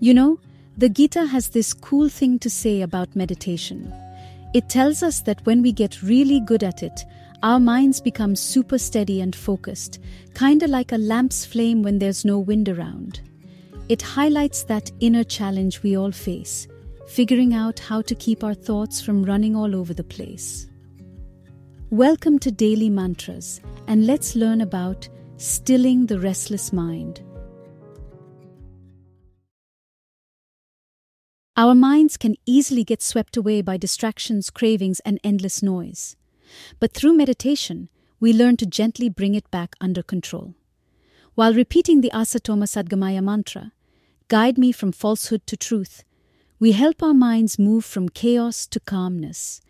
You know, the Gita has this cool thing to say about meditation. It tells us that when we get really good at it, our minds become super steady and focused, kinda like a lamp's flame when there's no wind around. It highlights that inner challenge we all face, figuring out how to keep our thoughts from running all over the place. Welcome to Daily Mantras, and let's learn about stilling the restless mind. Our minds can easily get swept away by distractions, cravings, and endless noise. But through meditation, we learn to gently bring it back under control. While repeating the Asatoma Sadgamaya mantra, guide me from falsehood to truth, we help our minds move from chaos to calmness.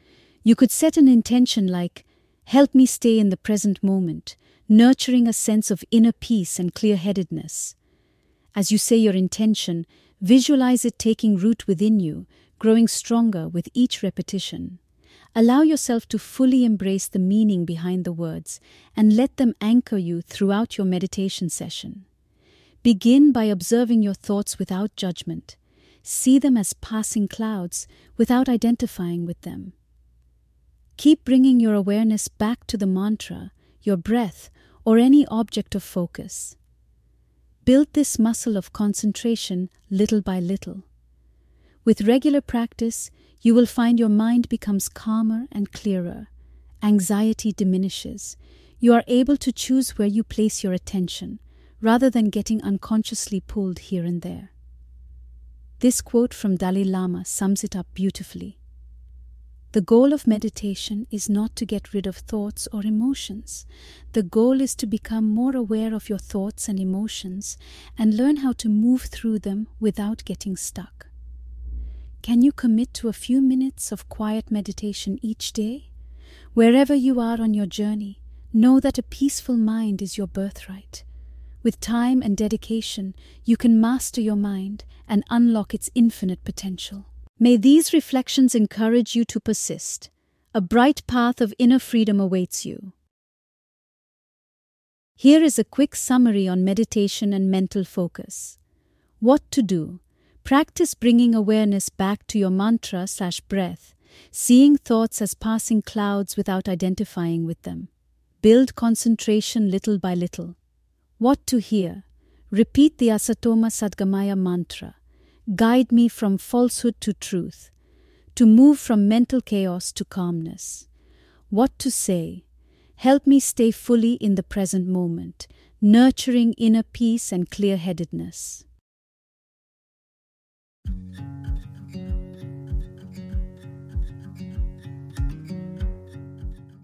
You could set an intention like, Help me stay in the present moment, nurturing a sense of inner peace and clear headedness. As you say your intention, visualize it taking root within you, growing stronger with each repetition. Allow yourself to fully embrace the meaning behind the words and let them anchor you throughout your meditation session. Begin by observing your thoughts without judgment. See them as passing clouds without identifying with them. Keep bringing your awareness back to the mantra, your breath, or any object of focus. Build this muscle of concentration little by little. With regular practice, you will find your mind becomes calmer and clearer. Anxiety diminishes. You are able to choose where you place your attention, rather than getting unconsciously pulled here and there. This quote from Dalai Lama sums it up beautifully. The goal of meditation is not to get rid of thoughts or emotions. The goal is to become more aware of your thoughts and emotions and learn how to move through them without getting stuck. Can you commit to a few minutes of quiet meditation each day? Wherever you are on your journey, know that a peaceful mind is your birthright. With time and dedication, you can master your mind and unlock its infinite potential. May these reflections encourage you to persist. A bright path of inner freedom awaits you. Here is a quick summary on meditation and mental focus. What to do Practice bringing awareness back to your mantra slash breath, seeing thoughts as passing clouds without identifying with them. Build concentration little by little. What to hear? Repeat the Asatoma Sadgamaya mantra. Guide me from falsehood to truth. To move from mental chaos to calmness. What to say? Help me stay fully in the present moment, nurturing inner peace and clear headedness.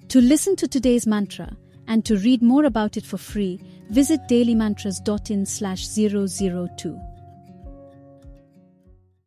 To listen to today's mantra and to read more about it for free, visit dailymantras.in slash 002.